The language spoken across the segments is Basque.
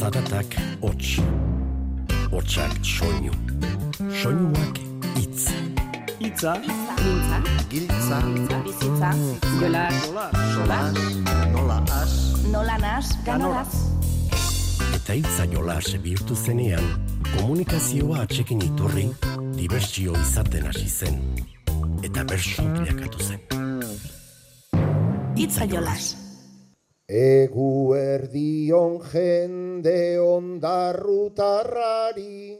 Zaratak hots. Hotsak soinu. Soinuak itz. Itza, Mintza, Giltza, bizitza, jola, solas, nola as, nola nas, ganolaz. Eta itza jolas bihurtu zenean, komunikazioa atxekin iturri, dibertsio izaten hasi zen. Eta bersu bilakatu zen. Itza jolas. Egu erdion jende ondarrutarrari,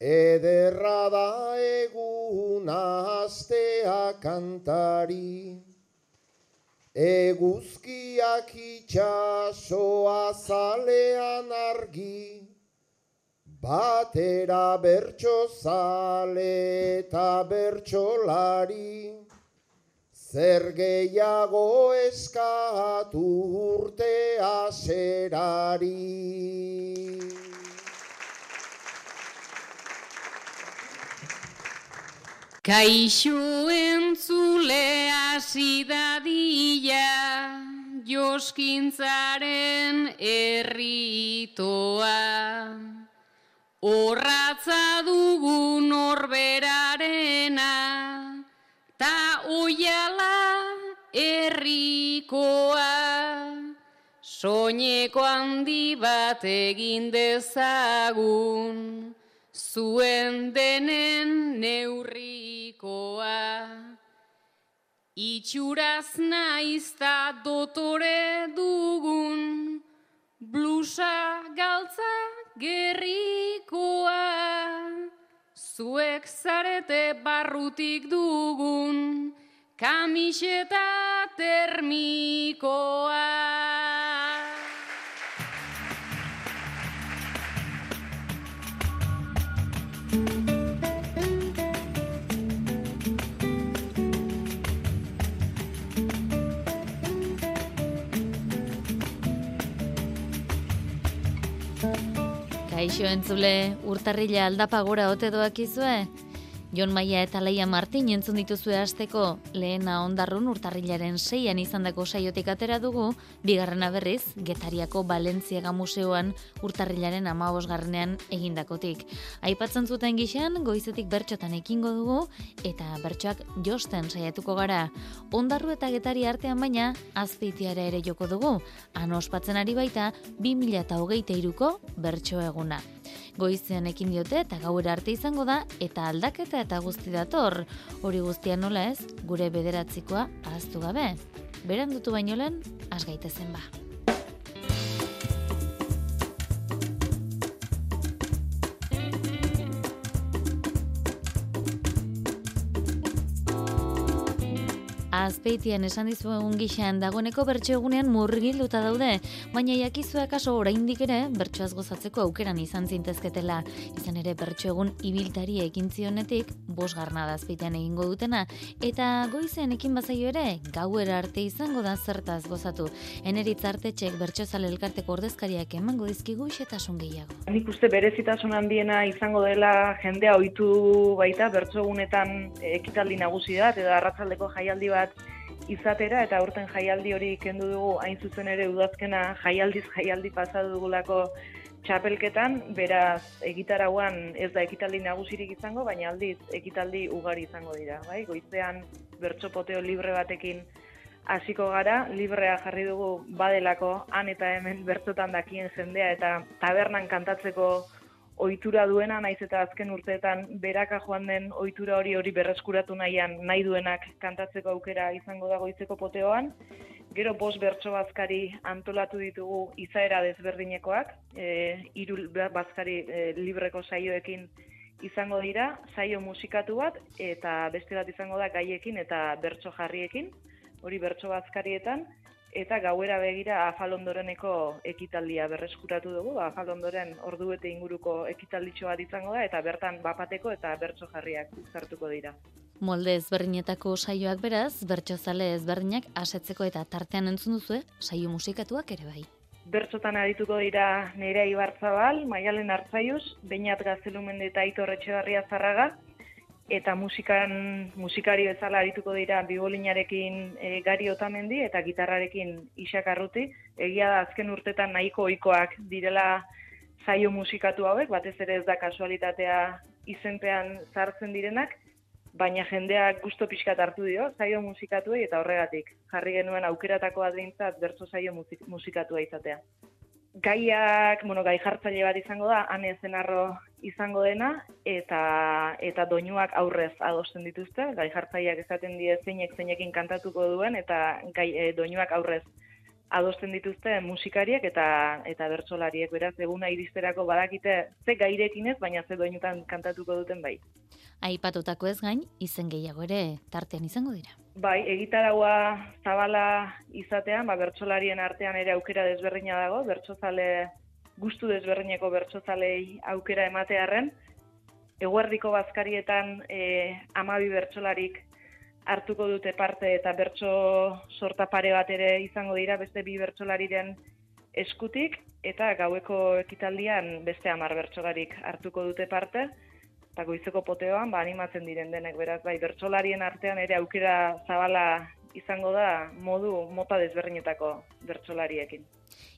ederra da eguna astea kantari. Eguzkiak itxasoa zalean argi, batera bertso zale eta bertsolari. Zer gehiago eskatu urte aserari. Kaixo entzule hasi dadila, joskintzaren erritoa. Horratza dugu norberarena, ta oiala herrikoa. Soineko handi bat egin dezagun, zuen denen neurrikoa. Itxuraz naizta dotore dugun, blusa galtza gerrikoa. Zuek zarete barrutik dugun, kamiseta termikoa. Kaixo entzule, urtarrila aldapa gora ote doakizue? Jon Maia eta Leia Martin entzun dituzue hasteko lehena ondarrun urtarrilaren seian izandako saiotik atera dugu, bigarrena berriz, Getariako Balentziaga Museoan urtarrilaren amabosgarrenean egindakotik. Aipatzen zuten gixan, goizetik bertxotan ekingo dugu, eta bertsoak josten saiatuko gara. Ondarru eta Getari artean baina, azpeitiara ere joko dugu, han ospatzen ari baita, 2008ko bertso eguna. Goizean ekin diote eta gauera arte izango da eta aldaketa eta guzti dator. Hori guztia nola ez, gure bederatzikoa ahaztu gabe. Beran dutu baino lehen, has gaitezen ba. Azpeitian esan dizuegun gixan dagoeneko bertso egunean murgilduta daude, baina jakizue akaso oraindik ere bertsoaz gozatzeko aukeran izan zintezketela. Izan ere bertso egun ibiltari ekin zionetik, bosgarna da azpeitian egingo dutena, eta goizean ekin bazaio ere, gauera arte izango da zertaz gozatu. Eneritz artetxek bertso zale elkarteko ordezkariak emango dizkigu xetasun gehiago. Nik uste berezitasun handiena izango dela jendea ohitu baita bertso egunetan ekitaldi nagusi bat edo arratsaldeko jaialdi bat izatera eta aurten jaialdi hori kendu dugu hain zuzen ere udazkena jaialdiz jaialdi pasa dugulako txapelketan, beraz egitarauan ez da ekitaldi nagusirik izango, baina aldiz ekitaldi ugari izango dira, bai? Goizean bertso poteo libre batekin hasiko gara, librea jarri dugu badelako han eta hemen bertsotan dakien jendea eta tabernan kantatzeko ohitura duena naiz eta azken urteetan beraka joan den ohitura hori hori berreskuratu nahian nahi duenak kantatzeko aukera izango da goizeko poteoan. Gero bost bertso bazkari antolatu ditugu izaera desberdinekoak, e, hiru bazkari e, libreko saioekin izango dira, saio musikatu bat eta beste bat izango da gaiekin eta bertso jarriekin, hori bertso bazkarietan eta gauera begira afalondoreneko ekitaldia berreskuratu dugu, afalondoren ordu bete inguruko ekitalditxo bat izango da, eta bertan bapateko eta bertso jarriak zartuko dira. Molde ezberdinetako saioak beraz, bertsozale ezberdinak asetzeko eta tartean entzun duzue, saio musikatuak ere bai. Bertsotan adituko dira Nerea Ibarzabal, Maialen Artzaiuz, Beñat Gaztelumende eta Aitor Etxebarria Zarraga, eta musikan musikari bezala arituko dira bibolinarekin e, Gari Otamendi eta gitarrarekin Isak Arruti. Egia da azken urtetan nahiko ohikoak direla saio musikatu hauek, batez ere ez da kasualitatea izenpean sartzen direnak, baina jendeak gusto pixkat hartu dio, saio musikatuei eta horregatik. Jarri genuen aukeratako adintzat bertso saio musik, musikatua izatea. Gaiak, bueno, gai jartzaile bat izango da, ane zenarro izango dena, eta eta doinuak aurrez adosten dituzte, gai jartzaileak esaten die zeinek zeinekin kantatuko duen, eta gai, e, doinuak aurrez adosten dituzte musikariek eta eta bertsolariek beraz eguna iristerako badakite ze gairekin ez baina ze doinutan kantatuko duten bai. Aipatutako ez gain izen gehiago ere tartean izango dira. Bai, egitaraua zabala izatean, ba bertsolarien artean ere aukera desberdina dago, bertsozale gustu desberdineko bertsozalei aukera ematearren Eguerdiko bazkarietan eh 12 bertsolarik hartuko dute parte eta bertso sorta pare bat ere izango dira beste bi bertsolariren eskutik eta gaueko ekitaldian beste hamar bertsolarik hartuko dute parte eta goizeko poteoan ba animatzen diren denek beraz bai bertsolarien artean ere aukera zabala izango da modu mota desberdinetako bertsolariekin.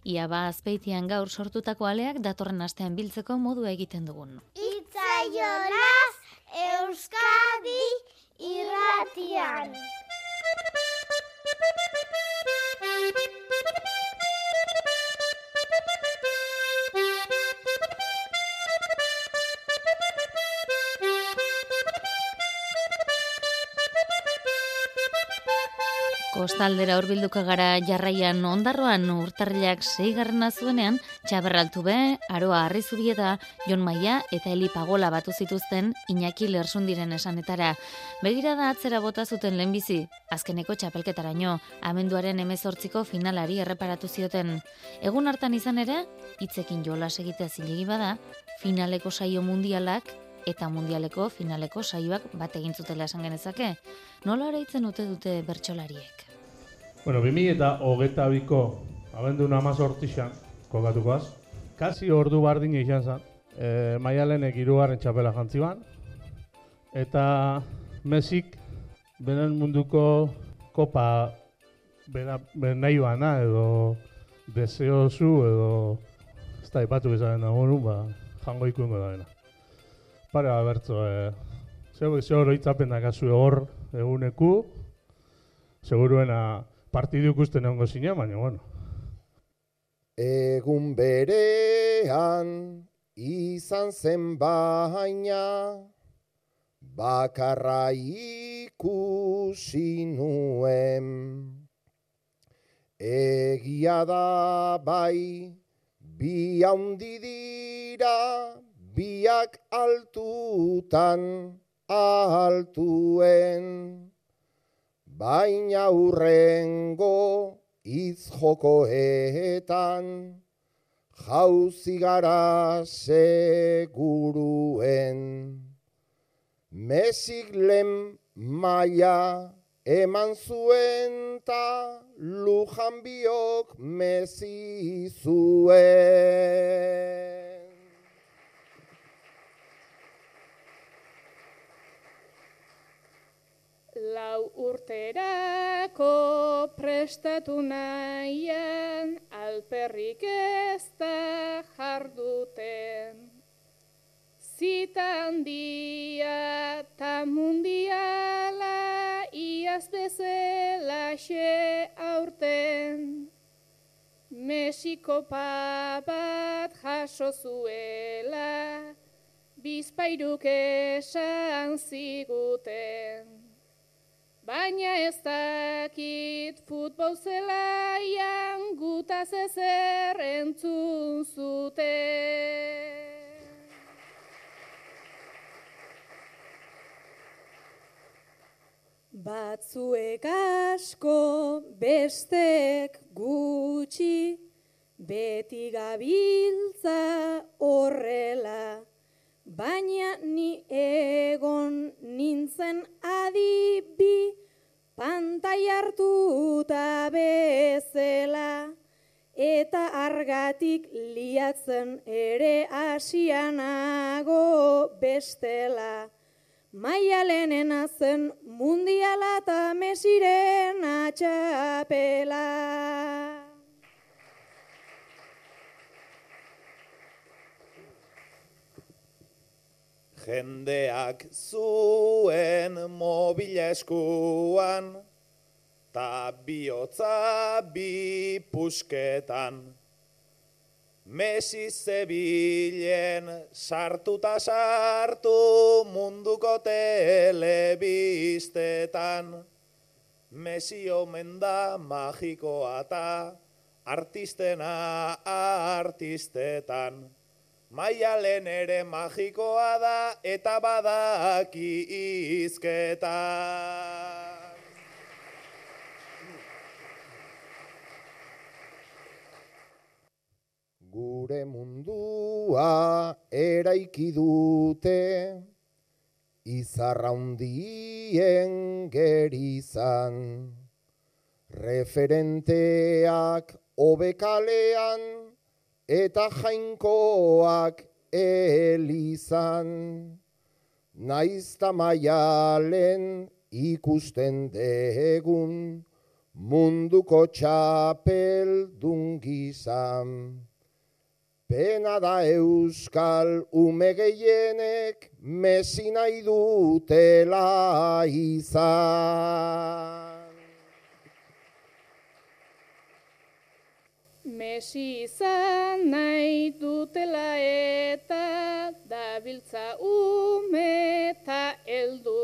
Ia ba azpeitian gaur sortutako aleak datorren astean biltzeko modu egiten dugun. Itzaiolaz Euskadi irratian. Kostaldera hurbilduko gara jarraian ondarroan urtarrilak seigarrena zuenean, txaberraltu be, aroa arrizubieta, Jon Maia eta Eli Pagola batu zituzten Iñaki Lersundiren esanetara. Begira da atzera bota zuten lehenbizi, azkeneko txapelketaraino, amenduaren emezortziko finalari erreparatu zioten. Egun hartan izan ere, hitzekin jolas egitea zilegi bada, finaleko saio mundialak eta mundialeko finaleko saioak bat egin zutela esan genezake. Nola araitzen dute dute bertsolariek? Bueno, 2000 eta hogeta biko abendu namaz hortixan, kokatukoaz. Kasi ordu bardin izan zen, e, maialenek irugarren txapela jantziban. Eta Mesik benen munduko kopa bera, bera nahi bana edo deseozu edo ez da ipatu bezaren dagoen, ba, jango ikuengo da bena. Pare bat bertzo, e, zeu, zeu hor eguneku, seguruena partidu ikusten egongo zinen, baina, bueno. Egun berean izan zen baina, bakarra ikusi nuen. Egia da bai, bi haundi dira, biak altutan altuen baina urrengo itz jokoetan, jauzi gara seguruen. Mesik lehen maia eman zuen ta lujan biok mezi zuen. Lau urterako prestatu nahian alperrik ez da jarduten. Zitan dia ta mundiala iaz bezela xe aurten. Mexiko pabat jaso zuela, bizpairuk esan ziguten. Baina ez dakit futbol zelaian gutaz ezer entzun zute. Batzuek asko bestek gutxi, beti gabiltza horrela. Baina ni egon nintzen adibi, pantai hartuta bezela, eta argatik liatzen ere asianago bestela. maialenena zen mundiala eta mesiren atxapela. Jendeak zuen mobila eskuan, ta bihotza bi pusketan. Mesi zebilen sartuta sartu munduko telebistetan. Mesi omen da magikoa ta artistena artistetan. Maialen ere magikoa da eta badaki izketan. Gure mundua eraiki dute, izarra hundien gerizan, referenteak obekalean, eta jainkoak elizan. Naizta maialen ikusten degun, munduko txapel dungizan. Pena da euskal ume gehienek mesi nahi dutela izan. Mesi izan nahi dutela eta dabiltza ume eta eldu.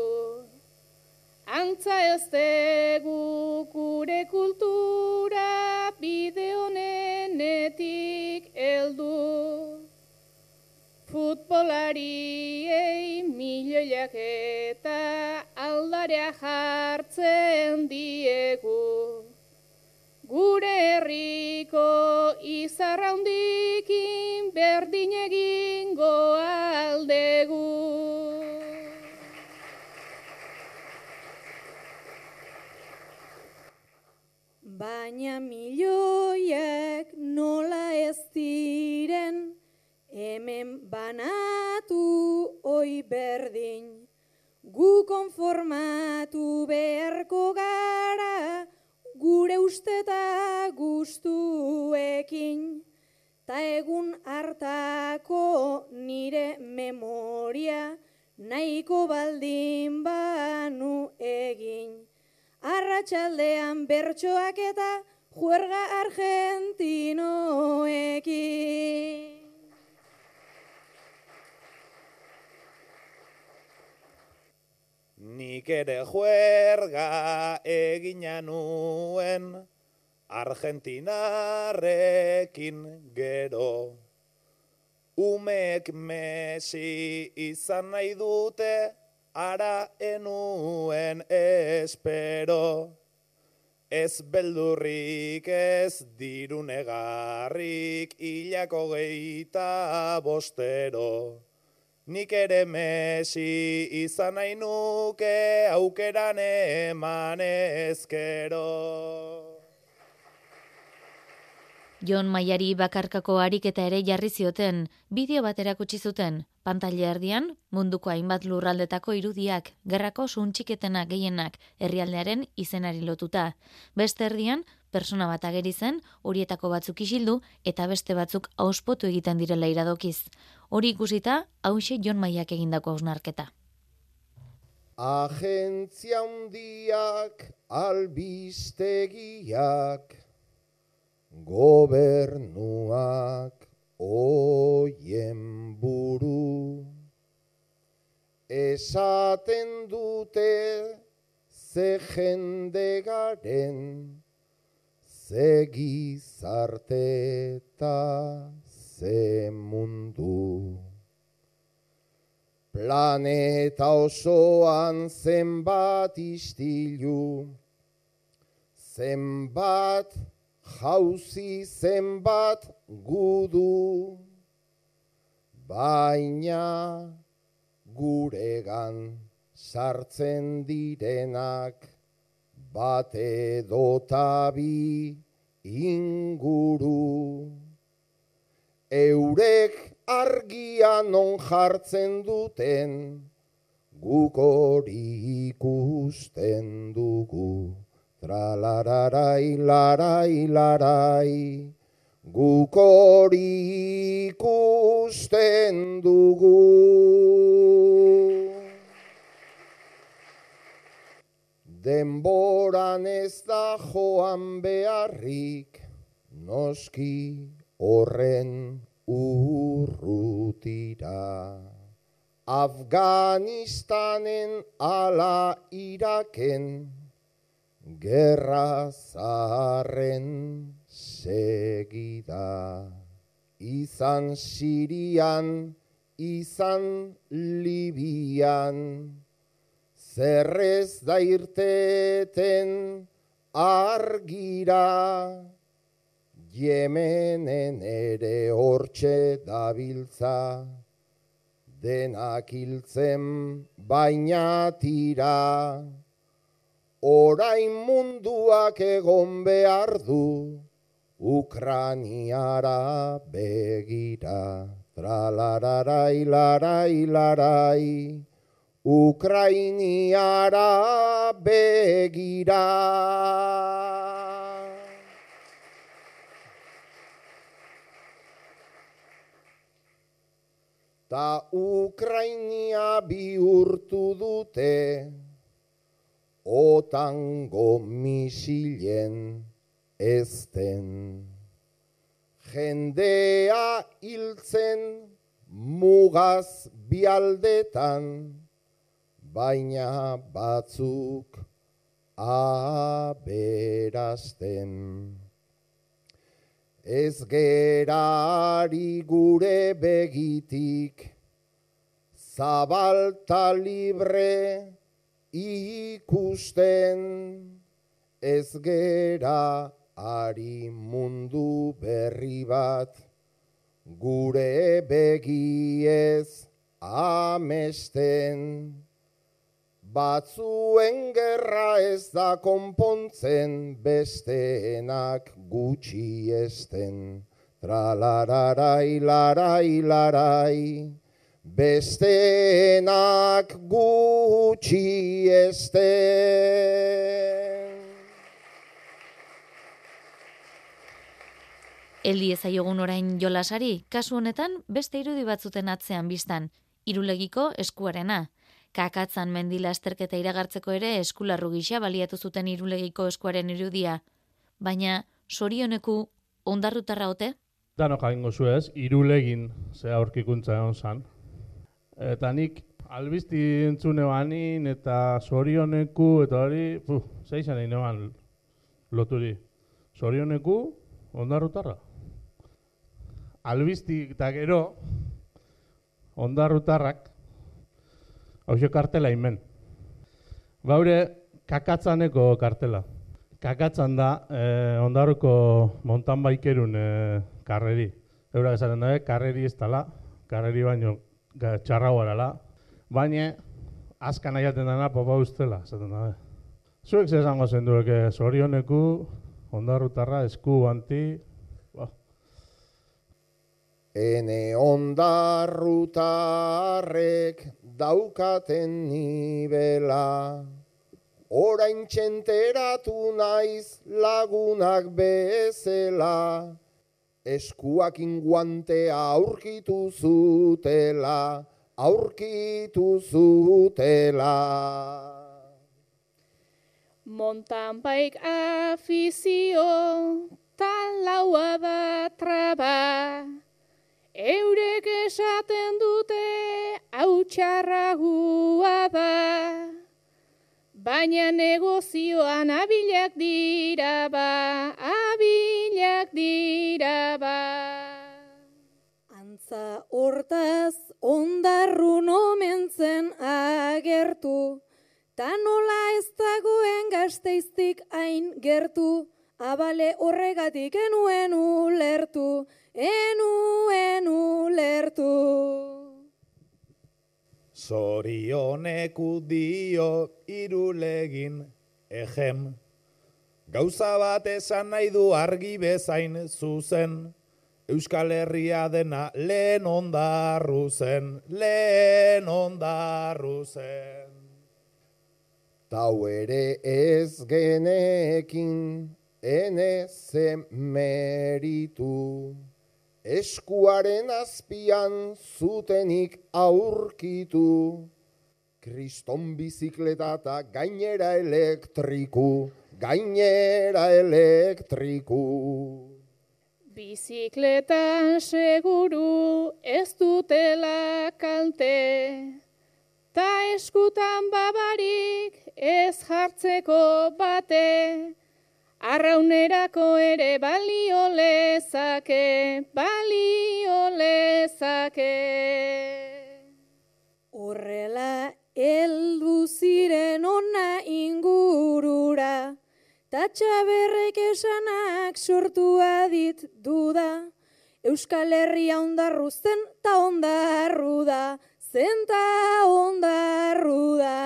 Antza ez dugu gure kultura bide honenetik heldu. Futbolariei milioiak eta aldarea jartzen diegu. Gure herriko izarra hundikin berdin egingo aldegu. Baina milioiek nola ez diren, hemen banatu oi berdin. Gu konformatu beharko gara, gure usteta gustuekin. Ta egun hartako nire memoria, nahiko baldin banu egin. Arratxaldean bertsoak eta juerga argentinoekin. Nik ere juerga egina nuen Argentinarrekin gero. Umek mesi izan nahi dute ara enuen espero. Ez beldurrik ez dirunegarrik hilako geita bostero. Nik ere mesi izan nahi nuke aukeran eman ezkero. Jon Maiari bakarkako ariketa ere jarri zioten, bideo bat erakutsi zuten, pantaila erdian, munduko hainbat lurraldetako irudiak, gerrako suntxiketena gehienak herrialdearen izenari lotuta. Beste erdian, persona bat ageri zen, horietako batzuk isildu eta beste batzuk auspotu egiten direla iradokiz. Hori ikusita, hause Jon Maiak egindako hausnarketa. Agentzia hundiak, albistegiak, gobernuak oien buru. Esaten dute ze jende garen, ze gizarte eta ze mundu. Planeta osoan zenbat istilu, zenbat jauzi zenbat gudu, baina guregan sartzen direnak bate dotabi inguru. Eurek argia non jartzen duten, guk hori ikusten dugu. Tralararai, larai, larai, guk hori ikusten dugu. Denboran ez da joan beharrik, noski horren urrutira. Afganistanen ala Iraken, gerra zaharren segida. Izan Sirian, izan Libian, zerrez da irteten argira, Yemenen ere hortxe dabiltza, denak hiltzen baina tira, orain munduak egon behar du, Ukraniara begira, tralararai, larai, larai, Ukrainiara begira. Ta Ukrainia bihurtu dute otango misilen ezten. Jendea hiltzen mugaz bialdetan, baina batzuk aberasten. Ez gerari gure begitik, zabalta libre ikusten, ez gera ari mundu berri bat, gure begiez amesten. Batzuen gerra ez da konpontzen besteenak gutxi esten. Tralararai, larai, larai, besteenak gutxi esten. Eldi ezaiogun orain jolasari, kasu honetan beste irudi batzuten atzean biztan, irulegiko eskuarena. Kakatzan mendila esterketa iragartzeko ere eskularru gisa baliatu zuten irulegiko eskuaren irudia. Baina, sorioneku ondarrutarra ote? Danok jaingo zu ez, irulegin ze aurkikuntza egon zan. Eta nik albizti entzune banin eta sorioneku eta hori, puh, zeizan egin eban loturi. Sorioneku ondarrutarra. Albizti eta gero ondarrutarrak hau kartela inmen. Baure kakatzaneko kartela. Kakatzan da eh, ondarruko montan baikerun eh, karreri. Eura esaten dabe, karreri ez dala, karreri baino txarrau arala, baina azkan aiaten dana popa ustela, esaten dabe. Zuek ze esango zen duek, eh, zorioneku, ondarrutarra, esku, anti, ba, Ene ondarrutarrek daukaten nibela, orain txenteratu naiz lagunak bezela, eskuak inguantea aurkitu zutela, aurkitu zutela. Montan baik afizio, talaua da traba. Eurek esaten dute hau txarragua da. Baina negozioan abilak dira ba, abilak dira ba. Antza hortaz ondarrun omen zen agertu, ta nola ez dagoen gazteiztik hain gertu, abale horregatik enuen ulertu, enuen ulertu. Zorioneku dio irulegin ejem. Gauza bat esan nahi du argi bezain zuzen, Euskal Herria dena lehen ondarru zen, lehen ondarru zen. Tau ere ez genekin, ene zen meritu. Eskuaren azpian zutenik aurkitu. Kriston bizikleta eta gainera elektriku, gainera elektriku. Bizikletan seguru ez dutela kalte, ta eskutan babarik ez jartzeko bate, arraunerako ere balio lezake, balio lezake. Horrela, eldu ziren ona ingurura, Tatxaberrek esanak sortu adit duda, Euskal Herria ondarru zen ta ondarru da, zen ta ondarru da.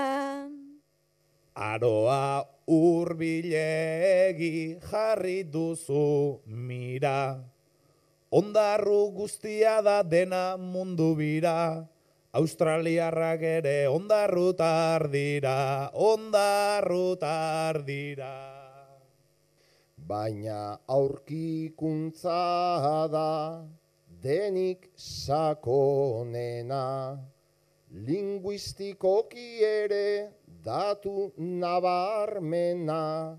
Aroa urbilegi jarri duzu mira, Ondarru guztia da dena mundu bira, Australiarrak ere ondarrutar dira, ondarrutar dira. Baina aurkikuntza da denik sakonena, linguistikoki ere datu nabarmena,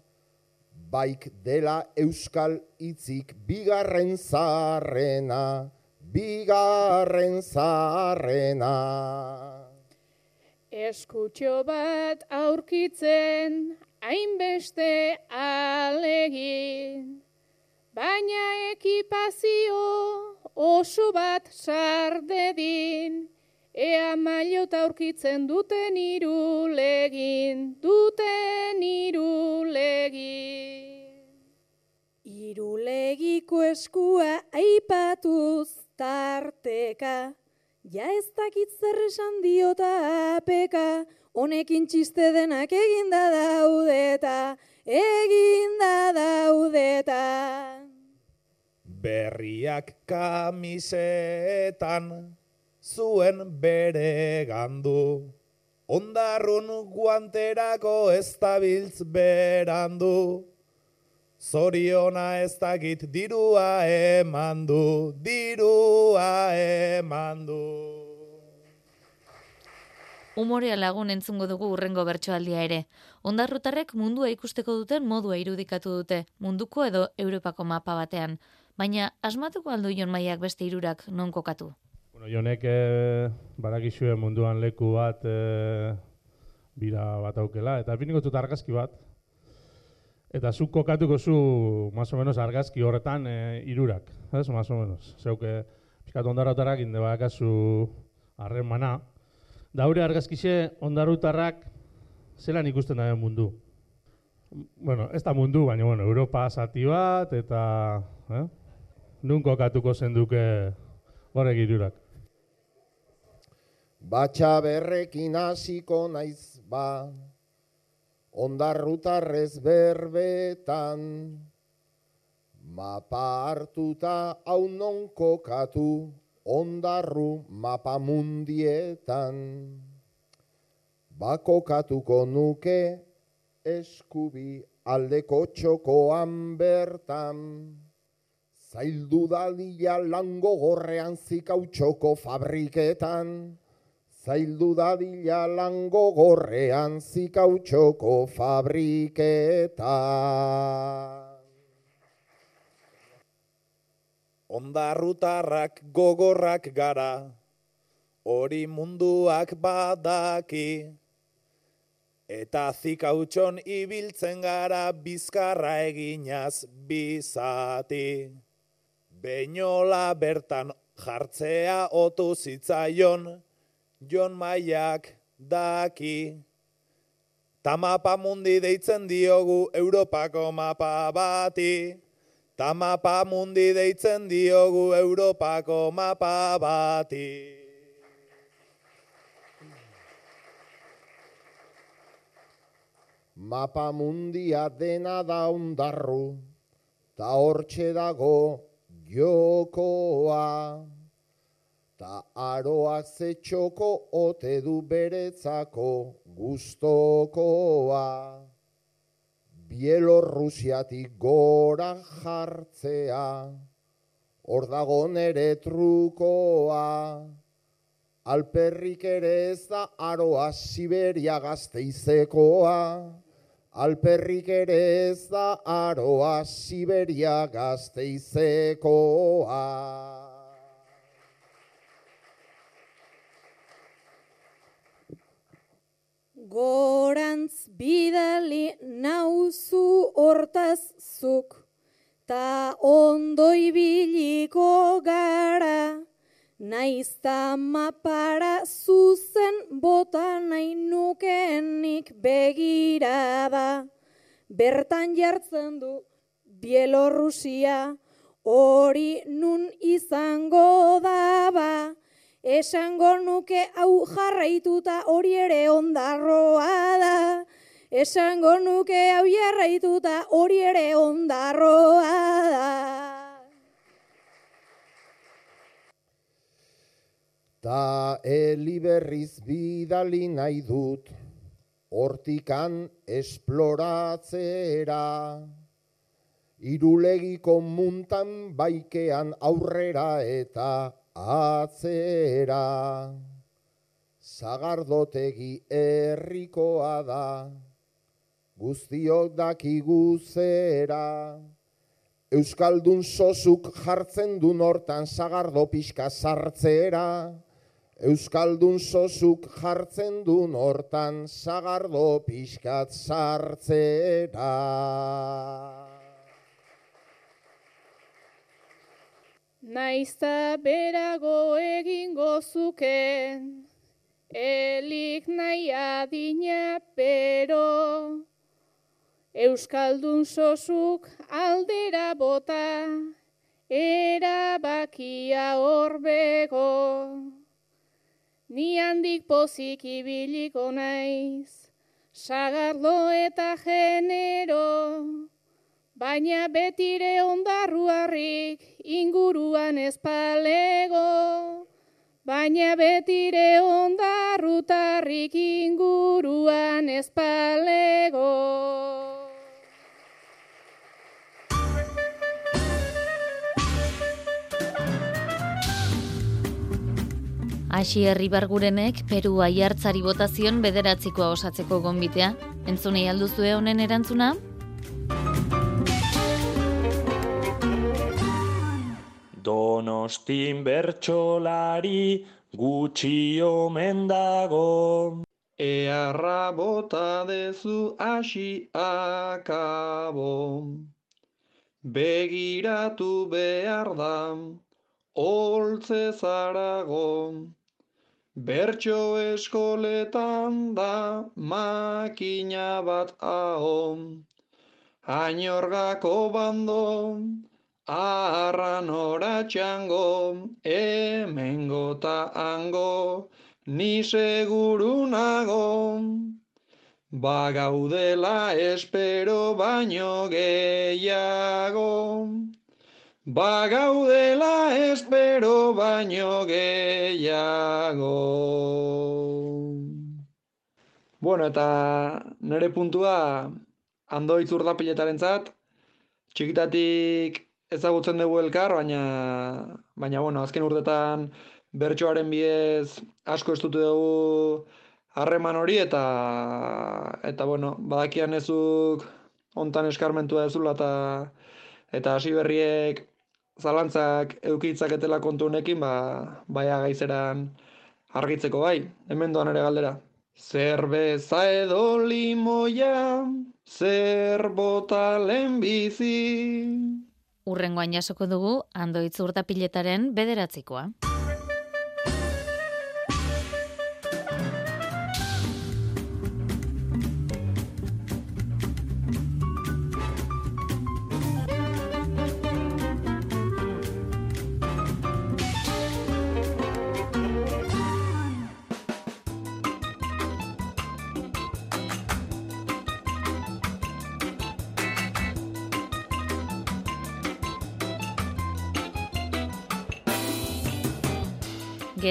baik dela euskal hitzik bigarren zarrena, bigarren zarrena. Eskutxo bat aurkitzen hainbeste alegin, baina ekipazio oso bat sardedin, ea mailota aurkitzen duten irulegin, duten irulegin. Irulegiko eskua aipatuz tarteka, ja ez dakit zer esan diota apeka, honekin txiste denak eginda daudeta, eginda daudeta. Berriak kamisetan zuen bere gandu, ondarrun guanterako ez dabiltz berandu, Zoriona ez dakit dirua eman du, dirua eman du. Umorea lagun entzungo dugu urrengo bertsoaldia ere. Ondarrutarrek mundua ikusteko duten modua irudikatu dute, munduko edo Europako mapa batean. Baina asmatuko aldu jon maiak beste irurak non kokatu? Bueno, jonek e, barakizue munduan leku bat e, bira bat aukela, eta biniko dut argazki bat, Eta zuk kokatuko zu, más o menos, argazki horretan e, irurak, ez, más o menos. Zeuke, pixkat ondarotarak inde bakazu Daure argazkixe ondarutarrak zelan ikusten da mundu. Bueno, ez da mundu, baina, bueno, Europa zati bat, eta, eh? Nun kokatuko zenduke horrek irurak. Batxa berrekin hasiko naiz ba, ondarrutarrez berbetan, mapa hartuta hau non kokatu, ondarru mapa mundietan. Bakokatuko nuke eskubi aldeko txokoan bertan, zaildu dadila lango gorrean zikautxoko fabriketan, Zaildu dadila lango gorrean zikautxoko fabriketa. Ondarrutarrak gogorrak gara, hori munduak badaki, eta zikautxon ibiltzen gara bizkarra eginaz bizati. Beinola bertan jartzea otu zitzaion, Jon Maiak daki. Tamapa mundi deitzen diogu Europako mapa bati. Tamapa mundi deitzen diogu Europako mapa bati. Mapa mundia dena da ondarru, ta hortxe dago jokoa. Ta aroak zetxoko ote du beretzako gustokoa. Bielorrusiatik gora jartzea, hor dago nere trukoa. Alperrik ere ez da aroa Siberia gazteizekoa. Alperrik ere ez da aroa Siberia gazteizekoa. Gorantz bidali nauzu hortaz zuk, ta ondo ibiliko gara, naizta mapara zuzen bota nahi nukenik begirada. Bertan jartzen du Bielorrusia, hori nun izango daba, Esango nuke hau jarraituta hori ere ondarroa da. Esango nuke hau jarraituta hori ere ondarroa da. Ta eliberriz bidali nahi dut, hortikan esploratzera. Irulegiko muntan baikean aurrera eta atzera. Zagardotegi herrikoa da, guztiok dakigu zera. Euskaldun sosuk jartzen du nortan zagardo pixka sartzera. Euskaldun sosuk jartzen du nortan zagardo pixkat sartzera. Naizta berago egingo zuken, elik nahi adina pero, Euskaldun sosuk aldera bota, erabakia horbego. Ni handik pozik ibiliko naiz, sagardo eta genero, baina betire ondarruarrik inguruan espalego, baina betire ondarrutarrik inguruan espalego. Asi herribargurenek Peru aiartzari botazion bederatzikoa osatzeko gonbitea. Entzunei alduzue honen erantzuna? Donostin bertsolari gutxi omen dago. Earra bota dezu hasi akabo. Begiratu behar da, holtze zarago. Bertso eskoletan da makina bat ahom. Ainorgako bando, arran oratxango, hemengo ta hango, ni seguru nago. Bagaudela espero baino gehiago. Bagaudela espero baino gehiago. Bueno, eta nire puntua andoitz urdapilletaren zat, txikitatik ezagutzen dugu elkar, baina, baina bueno, azken urtetan bertsoaren bidez asko estutu dugu harreman hori eta eta bueno, badakian ezuk hontan eskarmentua dezula eta eta hasi berriek zalantzak eukitzaketela kontu honekin, ba, baia gaizeran argitzeko bai, hemen doan ere galdera. Zerbeza edo limoia, zer bota bizi. Urrengoan jasoko dugu, andoitz urtapiletaren bederatzikoa.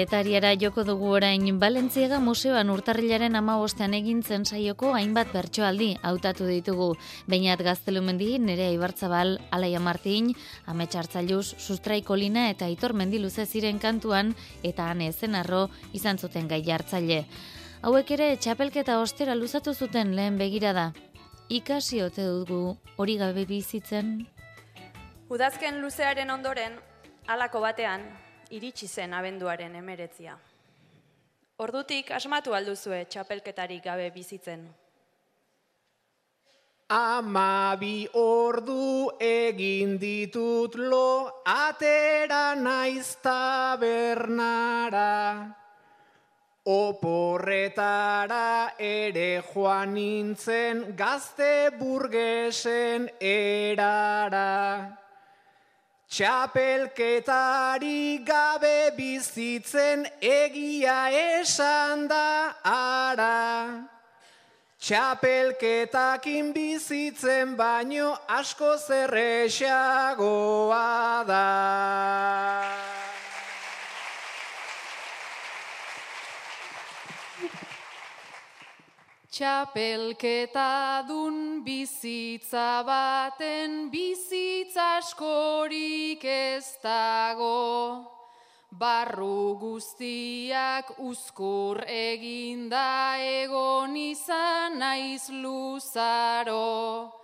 Getariara joko dugu orain Balentziaga museoan urtarrilaren amabostean egin zen saioko hainbat bertsoaldi hautatu ditugu. Bainat gaztelumendi, nere Ibartzabal, Alaia Martin, Ametxartzailuz, Sustraikolina eta Aitor Mendiluze ziren kantuan eta ane zenarro izan zuten gai jartzaile. Hauek ere txapelketa ostera luzatu zuten lehen begirada. Ikasi ote dugu hori gabe bizitzen? Udazken luzearen ondoren, halako batean, iritsi zen abenduaren emeretzia. Ordutik asmatu alduzue txapelketarik gabe bizitzen. Amabi ordu egin ditut lo, atera naiz tabernara. Oporretara ere joan nintzen gazte burgesen erara. Txapelketari gabe bizitzen egia esan da ara. Txapelketakin bizitzen baino asko zerrexagoa da. Txapelketa dun bizitza baten bizitza askorik ez dago. Barru guztiak uzkur eginda egon izan naiz luzaro.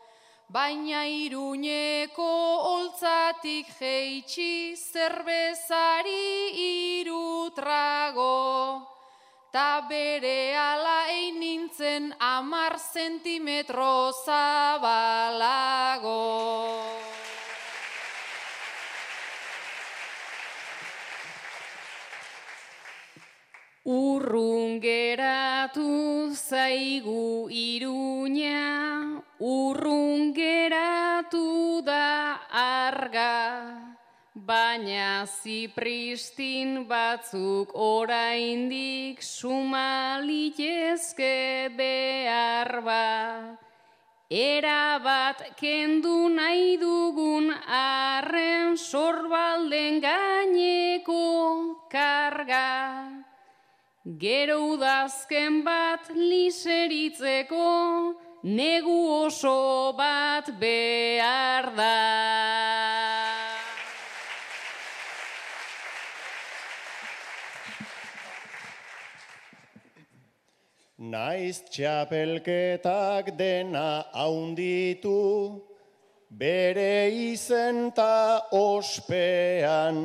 Baina iruñeko holtzatik jeitsi zerbezari irutrago. Ta bere ala ein nintzen amar zentimetro zabalago. Urrun geratu zaigu iruña, urrun geratu da arga. Baina zipristin batzuk oraindik sumalitezke behar bat. Era bat kendu nahi dugun arren sorbalden gaineko karga. Gero udazken bat liseritzeko negu oso bat behar da. Naiz txapelketak dena haunditu, bere izen ta ospean.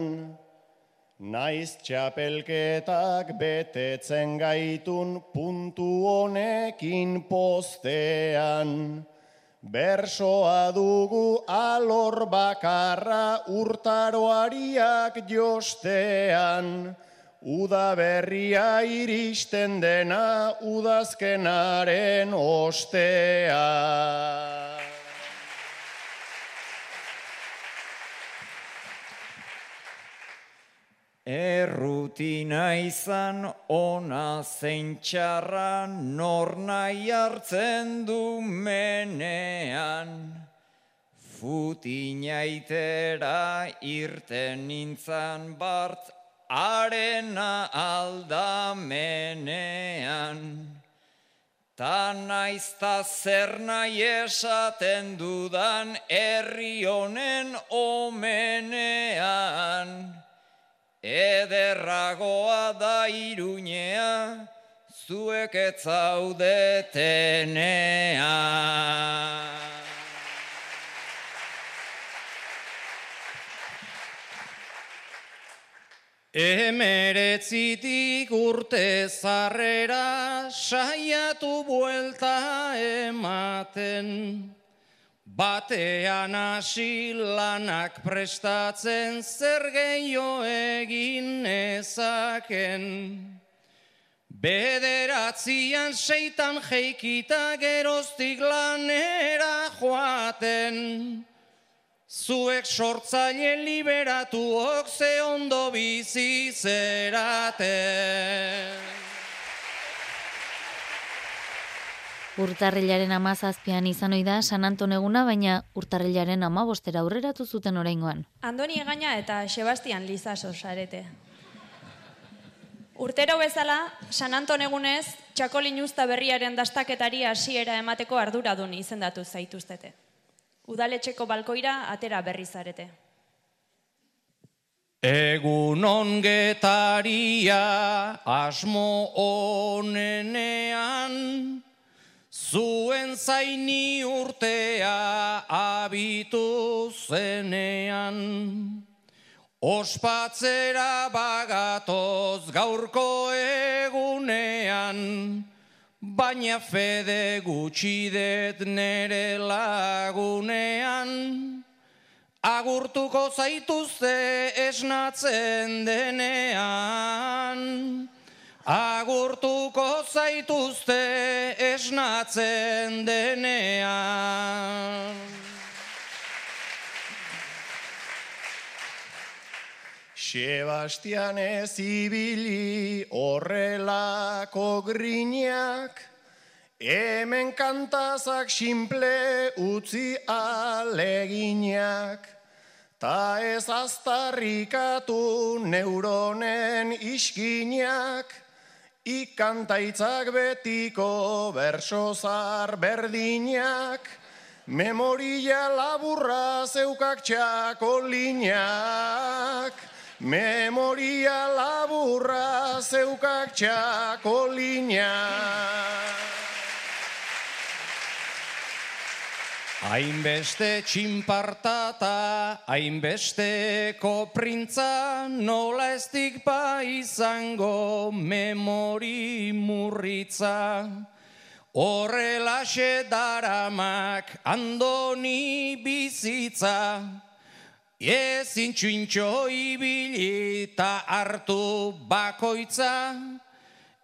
Naiz txapelketak betetzen gaitun puntu honekin postean. Bersoa dugu alor bakarra urtaroariak jostean. Uda berria iristen dena udazkenaren ostea. Errutina izan ona zein txarra nor nahi hartzen du menean. Futina itera irten nintzan bart arena aldamenean. Ta naizta zer nahi esaten dudan herri honen omenean. Ederragoa da iruñea, zuek ez zaudetenean. Emeretzitik urte zarrera saiatu buelta ematen. Batean hasi lanak prestatzen zer gehiago egin ezaken. Bederatzian seitan jeikita geroztik lanera joaten. Zuek sortzaile liberatuok ze ondo bizi zeraten. Urtarrilaren amazazpian izan ohi da San Anton eguna, baina urtarrilaren amabostera aurreratu zuten oraingoan. Andoni Egaña eta Sebastian Lizaso sarete. Urtero bezala, San Anton egunez, txakolin usta berriaren dastaketari hasiera emateko arduradun izendatu zaituztete. Udaletxeko balkoira atera berri zarete. Egun ongetaria asmo onenean, zuen zaini urtea abitu zenean. Ospatzera bagatoz gaurko egunean, baina fede gutxi det nere lagunean. Agurtuko zaituzte esnatzen denean. Agurtuko zaituzte esnatzen denean. Sebastian ez ibili horrelako grinak, hemen kantazak simple utzi aleginak, ta ez aztarrikatu neuronen iskinak, ikantaitzak betiko bersozar berdinak, memoria laburra zeukak txako linak, Memoria laburra zeukak txako linak. Hainbeste txinpartata, hainbesteko printza, nola ez dikpa izango memori murritza. Horrelaxe daramak andoni bizitza, ezin txintxo ibili eta hartu bakoitza,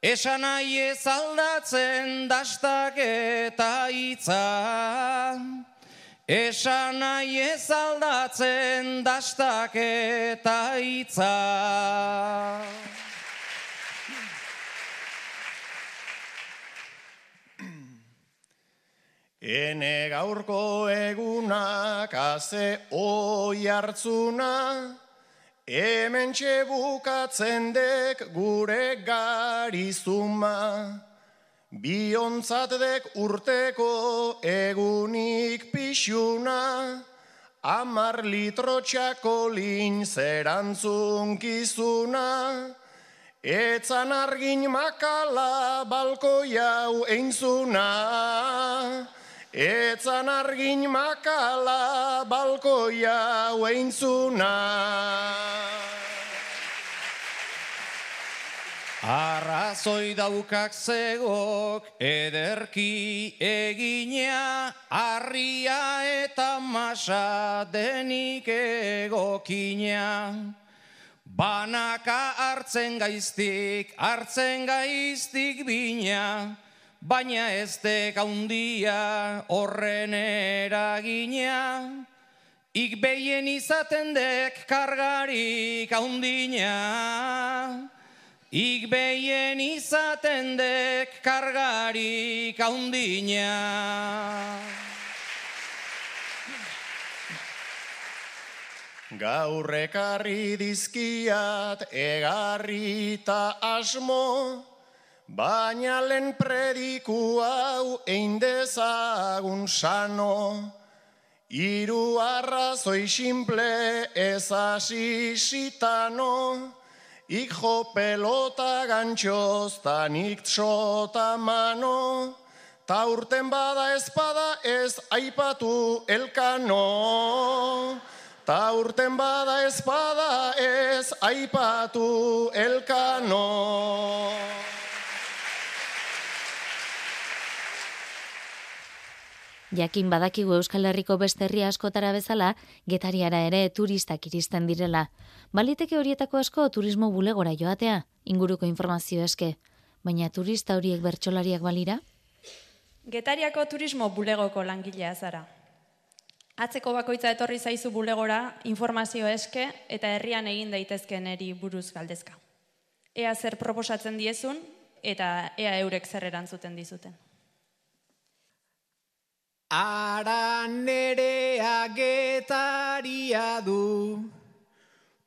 Esan nahi ez aldatzen dastak eta hitza. Esan nahi ez aldatzen dastak eta hitza. Ene gaurko egunak haze oi hartzuna, hemen bukatzen dek gure garizuma. Biontzat dek urteko egunik pixuna, amar litro txakolin zerantzun kizuna, etzan argin makala balko jau einzuna. Etzan argin makala balkoia ueintzuna. Arrazoi daukak zegok ederki egina, harria eta masa denik egokina. Banaka hartzen gaiztik, hartzen gaiztik bina, baina ez dek handia horren eragina, ik behien izaten dek kargarik handina, ik behien izaten dek kargarik handina. Gaur ekarri dizkiat egarri eta asmo, Baina lehen prediku hau ein dezagun sano, Iru arrazoi simple ez asisitano, Ik jo pelota gantxoz ta nik txota mano, Ta urten bada espada ez aipatu elkano. Ta urten bada espada ez aipatu elkano. Jakin badakigu Euskal Herriko beste herri askotara bezala, getariara ere turistak iristen direla. Baliteke horietako asko turismo bulegora joatea, inguruko informazio eske. Baina turista horiek bertsolariak balira? Getariako turismo bulegoko langilea zara. Atzeko bakoitza etorri zaizu bulegora informazio eske eta herrian egin daitezken eri buruz galdezka. Ea zer proposatzen diezun eta ea eurek zer erantzuten dizuten. Ara nerea getaria du,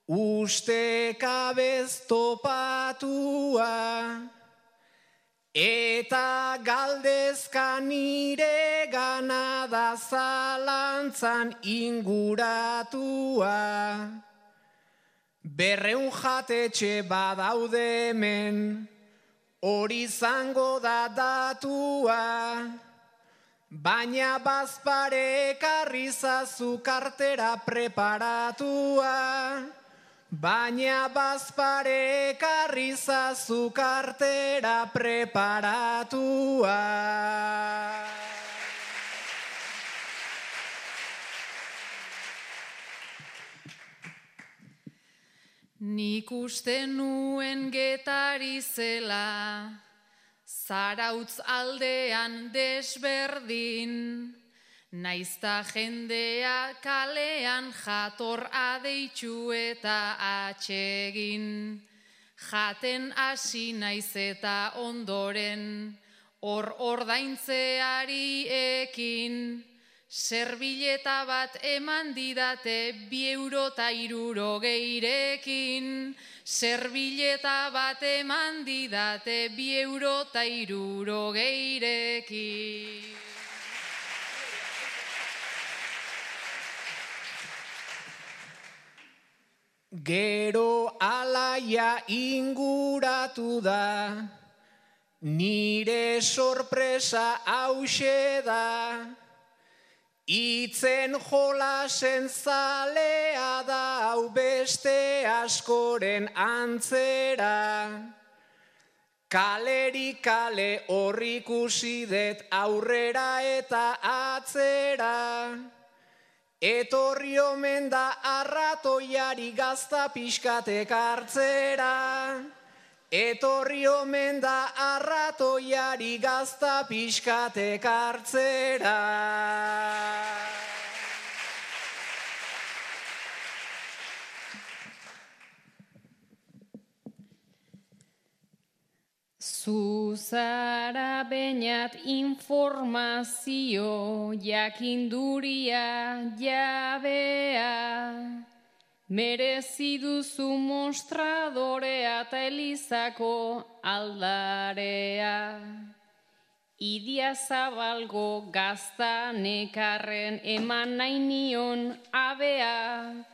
uste kabez topatua, eta galdezka nire gana da zalantzan inguratua. Berreun jatetxe badaude hemen, hori zango da datua, baina bazpare karrizazu kartera preparatua, baina bazpare karrizazu kartera preparatua. Nik uste nuen getari zela, zarautz aldean desberdin, naizta jendea kalean jator adeitzu eta atsegin. Jaten hasi naiz eta ondoren, hor ordaintzeari ekin, Serbileta bat eman didate bi euro eta iruro geirekin. Serbileta bat eman didate bi euro eta iruro geirekin. Gero alaia inguratu da, nire sorpresa hause da, Itzen jolasen zalea da hau beste askoren antzera. Kaleri kale horrikusi det aurrera eta atzera. Etorri omen da arratoiari gazta pixkatek hartzera. Etorri omen da arratoiari gazta pixkatek hartzera. Zuzara bainat informazio jakinduria jabea. Merezi duzu mostradorea eta elizako aldarea. Idia zabalgo gazta nekarren eman nahi nion abea,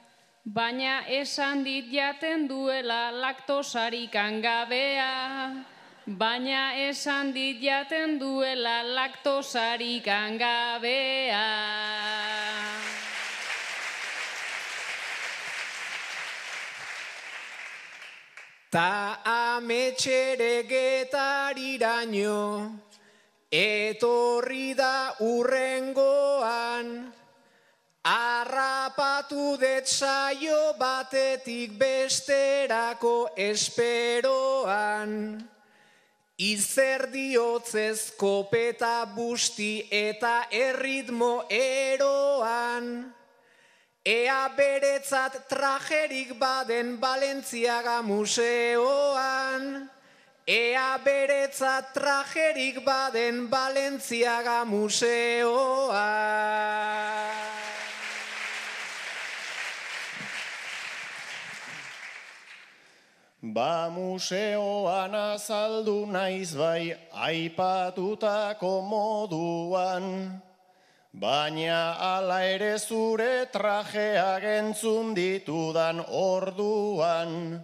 baina esan dit jaten duela laktosarik angabea. Baina esan dit jaten duela laktosarik angabea. Ta ametxere getariraino, etorri da urrengoan, Arrapatu det saio batetik besterako esperoan. Izer diotzez kopeta busti eta erritmo eroan. Ea beretzat trajerik baden Balentziaga museoan. Ea beretzat trajerik baden Balentziaga museoan. Ba museoan azaldu naiz bai aipatutako moduan, baina ala ere zure trajeak entzun ditudan orduan,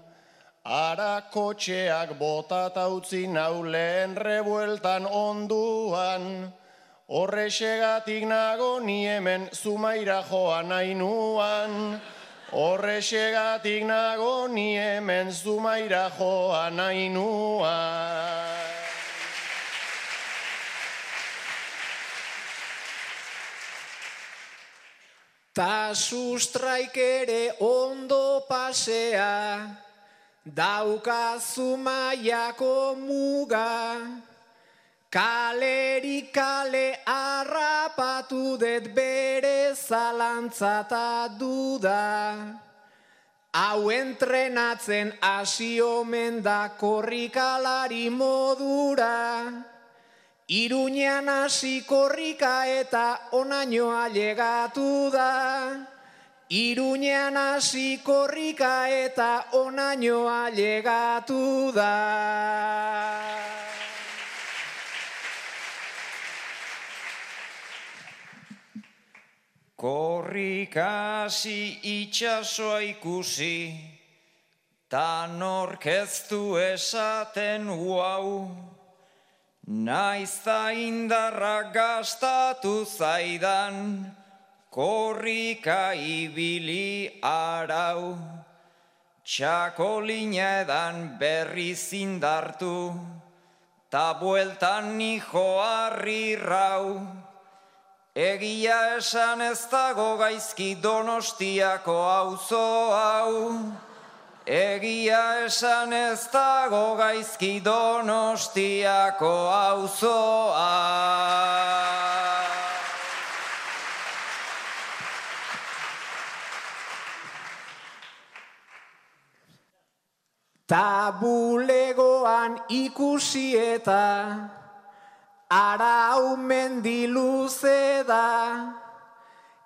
ara kotxeak botata utzi nau lehen rebueltan onduan, horrexegatik nago ni hemen zumaira joan nahi nuan, Horrexegatik nago ni hemen zumaira joan nahi Ta sustraik ere ondo pasea, daukazu maiako muga, Kaleri kale harrapatu det bere zalantzata duda. Hau entrenatzen hasi omen da korrikalari modura. Iruñan hasi korrika eta onainoa llegatu da. Iruñean hasi korrika eta onainoa llegatu da. Korrikasi itxasoa ikusi, ta norkeztu esaten uau, naizta indarra gastatu zaidan, korrika ibili arau, txakolina edan berri zindartu, ta bueltan nijo harri rau, Egia esan ez dago gaizki donostiako auzo hau. Egia esan ez dago gaizki donostiako auzo hau. Tabulegoan ikusi eta arau mendiluze da,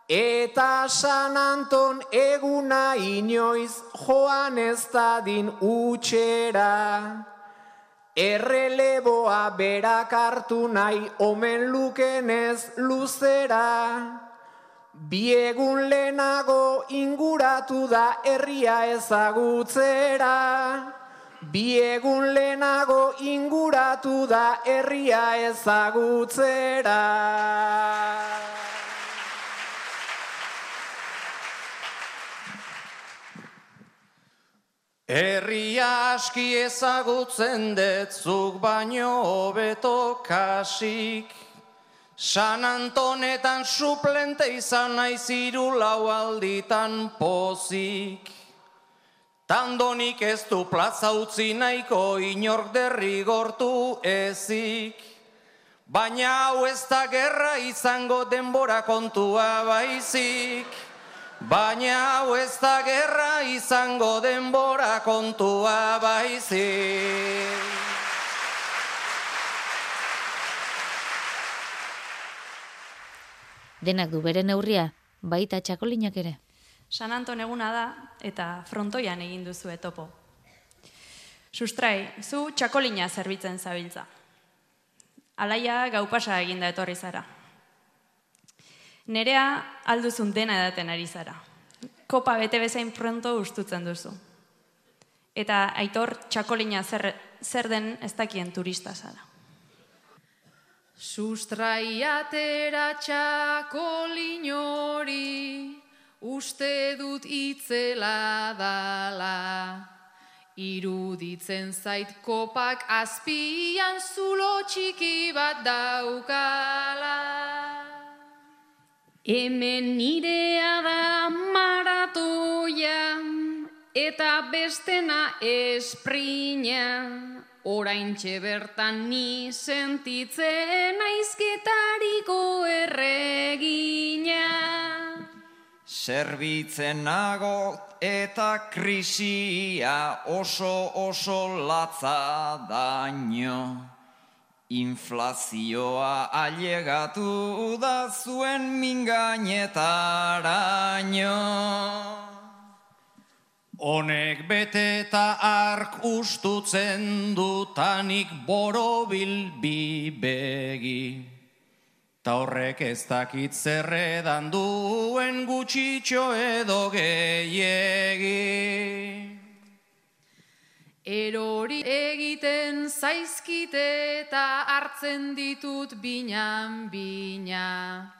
eta San Anton eguna inoiz joan ez dadin utxera. Erreleboa berak hartu nahi omen lukenez luzera. Biegun lehenago inguratu da herria ezagutzera. Biegun lehenago inguratu da herria ezagutzera. Herria aski ezagutzen detzuk baino hobeto kasik. San Antonetan suplente izan naiz hiru lau alditan pozik. Tandonik ez du plaza utzi nahiko inork derrigortu ezik. Baina hau ez da gerra izango denbora kontua baizik. Baina hau ez da gerra izango denbora kontua baizik. Denak du bere neurria, baita txakolinak ere. San Anton eguna da eta frontoian egin duzu etopo. Sustrai, zu txakolina zerbitzen zabiltza. Alaia gaupasa eginda etorri zara. Nerea alduzun dena edaten ari zara. Kopa bete bezain pronto ustutzen duzu. Eta aitor txakolina zer, zer den ez dakien turista zara. Sustrai atera txakolin hori, uste dut itzela dala. Iruditzen zait kopak azpian zulo txiki bat daukala. Hemen nirea da maratoia, eta bestena esprina. Orain bertan ni sentitzen aizketariko erregina. Zerbitzen nago eta krisia oso oso latza daño. Inflazioa ailegatu da zuen mingainetaraino. Honek bete eta ark ustutzen dutanik borobil bi begi. Ta horrek ez dakit zerredan duen gutxitxo edo gehiegi. Erori egiten zaizkite eta hartzen ditut binan bina.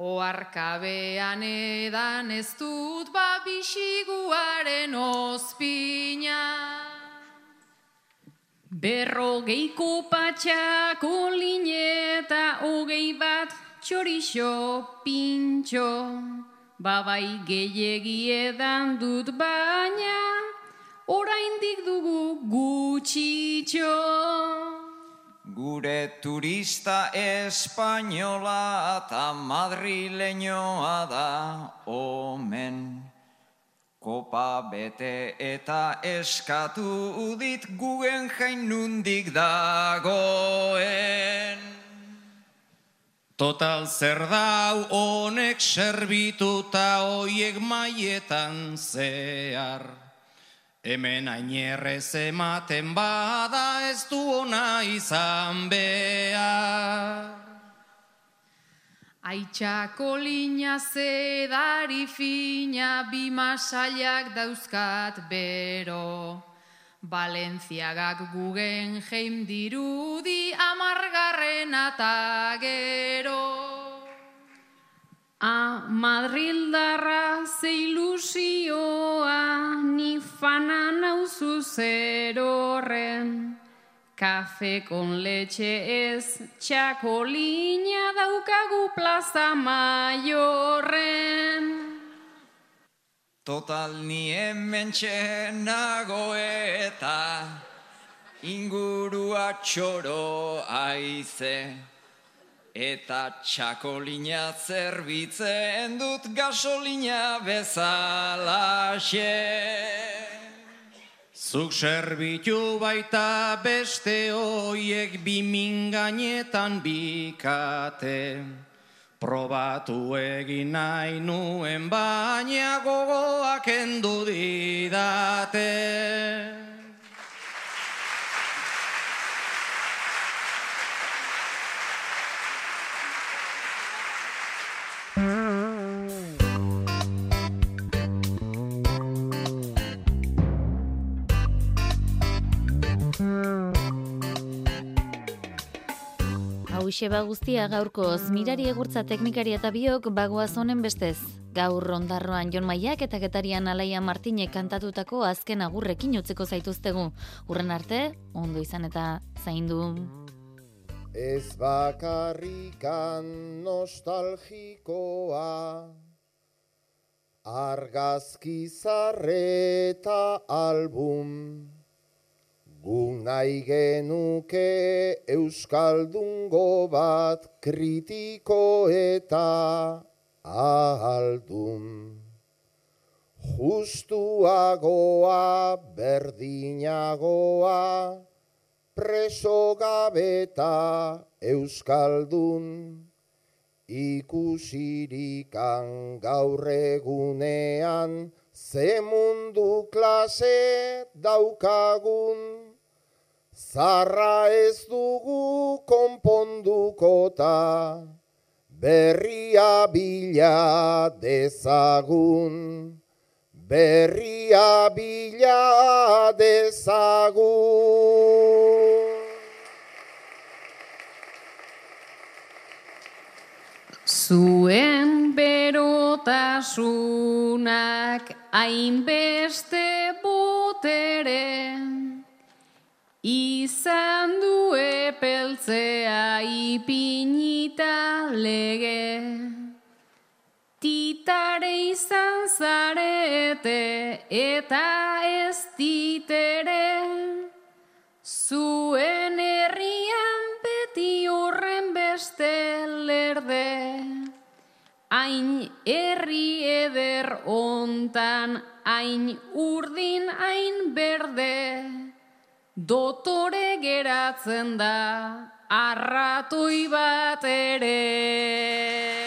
Oarkabean edan ez dut babisiguaren ospina. Berrogeiko patxako lineta hogei bat txorixo pintxo. Babai gehiegi edan dut baina, oraindik dugu gutxitxo. Gure turista espainola eta madrileñoa da omen. Kopa bete eta eskatu dit gugen jain nundik dagoen. Total zer dau honek serbituta hoiek maietan zehar. Hemen ainerrez ematen bada ez du ona izan behar. Aitxako lina zedari fina bi masaiak dauzkat bero. Valentziagak gugen jeim dirudi amargarren eta A Madrildarra ze ilusioa ni fana nauzu zer horren. Kafe con leche ez txakolina daukagu plaza maiorren. Total ni hemen nago eta ingurua txoro aize. Eta txakolina zerbitzen dut gasolina bezalaxe. Zuk serbitu baita beste hoiek bimingainetan bikate. Probatu egin nahi nuen baina gogoak endu didate. Hauxe ba guztia gaurkoz, mirari egurtza teknikari eta biok bagoaz honen bestez. Gaur ondarroan Jon Maiak eta Getarian Alaia Martinek kantatutako azken agurrekin utzeko zaituztegu. Urren arte, ondo izan eta zaindu. Ez bakarrikan nostalgikoa Argazki zarreta album Gu nahi genuke euskaldungo bat kritiko eta ahaldun. Justuagoa, berdinagoa, preso gabeta euskaldun. Ikusirikan gaur egunean, ze mundu klase daukagun. Zarra ez dugu konpondukota, berria bila dezagun, berria bila dezagun. Zuen berotasunak hainbeste botere, Izan du epeltzea ipinita lege, titare izan zarete eta ez ditere, zuen herrian beti horren beste lerde, hain herri eder ontan, hain urdin, hain berde, dotore geratzen da arratoi bat ere.